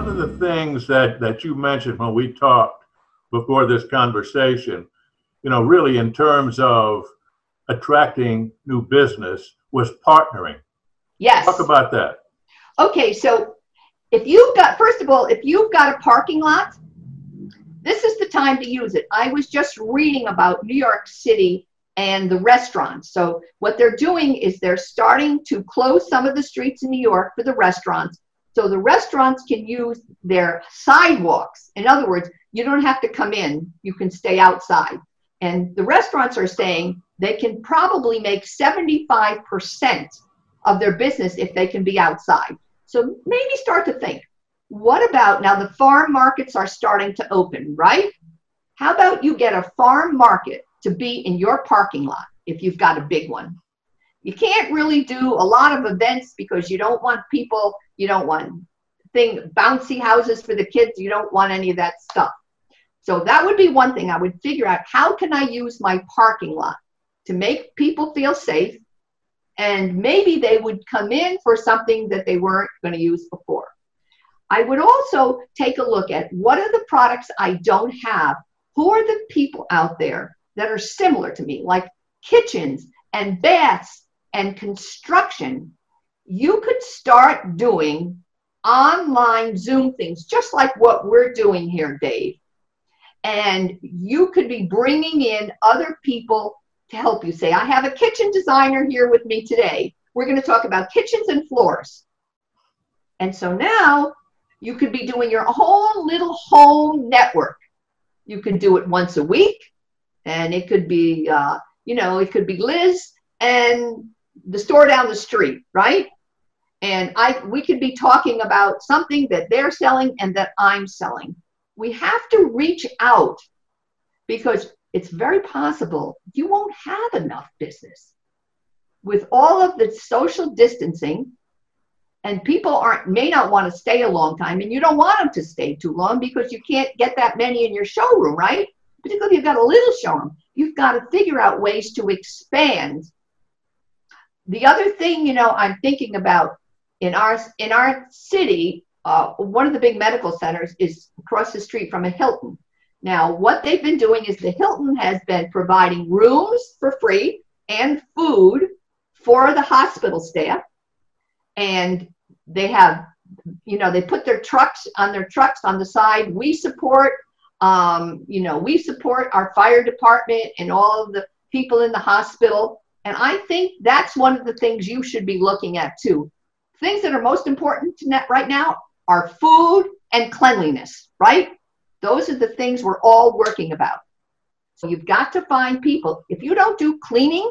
One of the things that, that you mentioned when we talked before this conversation, you know, really in terms of attracting new business was partnering. Yes. Talk about that. Okay, so if you've got, first of all, if you've got a parking lot, this is the time to use it. I was just reading about New York City and the restaurants. So, what they're doing is they're starting to close some of the streets in New York for the restaurants. So, the restaurants can use their sidewalks. In other words, you don't have to come in, you can stay outside. And the restaurants are saying they can probably make 75% of their business if they can be outside. So maybe start to think what about now the farm markets are starting to open, right? How about you get a farm market to be in your parking lot if you've got a big one? You can't really do a lot of events because you don't want people, you don't want thing bouncy houses for the kids, you don't want any of that stuff. So that would be one thing I would figure out how can I use my parking lot to make people feel safe and maybe they would come in for something that they weren't going to use before. I would also take a look at what are the products I don't have? Who are the people out there that are similar to me, like kitchens and baths and construction? You could start doing online Zoom things, just like what we're doing here, Dave. And you could be bringing in other people to help you. Say, I have a kitchen designer here with me today. We're going to talk about kitchens and floors. And so now you could be doing your whole little home network. You can do it once a week, and it could be, uh, you know, it could be Lis and the store down the street, right? And I, we could be talking about something that they're selling and that I'm selling. We have to reach out because it's very possible you won't have enough business. With all of the social distancing, and people aren't may not want to stay a long time, and you don't want them to stay too long because you can't get that many in your showroom, right? Particularly if you've got a little showroom, you've got to figure out ways to expand. The other thing, you know, I'm thinking about in our in our city, uh, one of the big medical centers is across the street from a Hilton. Now, what they've been doing is the Hilton has been providing rooms for free and food for the hospital staff. And they have, you know, they put their trucks on their trucks on the side. We support, um, you know, we support our fire department and all of the people in the hospital. And I think that's one of the things you should be looking at too. Things that are most important right now are food and cleanliness, right? Those are the things we're all working about. So you've got to find people. If you don't do cleaning,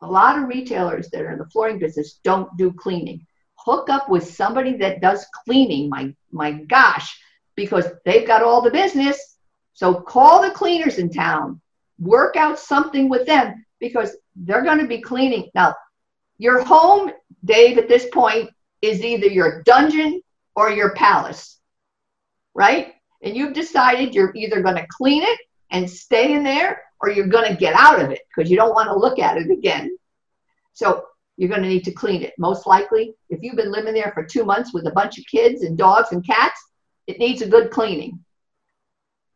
a lot of retailers that are in the flooring business don't do cleaning. Hook up with somebody that does cleaning. My my gosh, because they've got all the business. So call the cleaners in town. Work out something with them because they're going to be cleaning. Now, your home, Dave, at this point is either your dungeon or your palace, right? and you've decided you're either going to clean it and stay in there or you're going to get out of it because you don't want to look at it again. So you're going to need to clean it. Most likely, if you've been living there for two months with a bunch of kids and dogs and cats, it needs a good cleaning.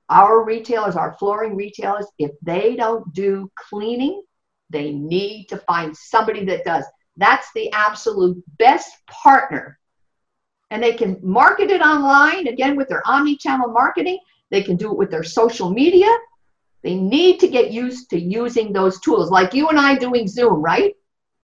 Our retailers, our flooring retailers, if they don't do cleaning, they need to find somebody that does. That's the absolute best partner and they can market it online again with their omni-channel marketing. They can do it with their social media. They need to get used to using those tools, like you and I doing Zoom, right?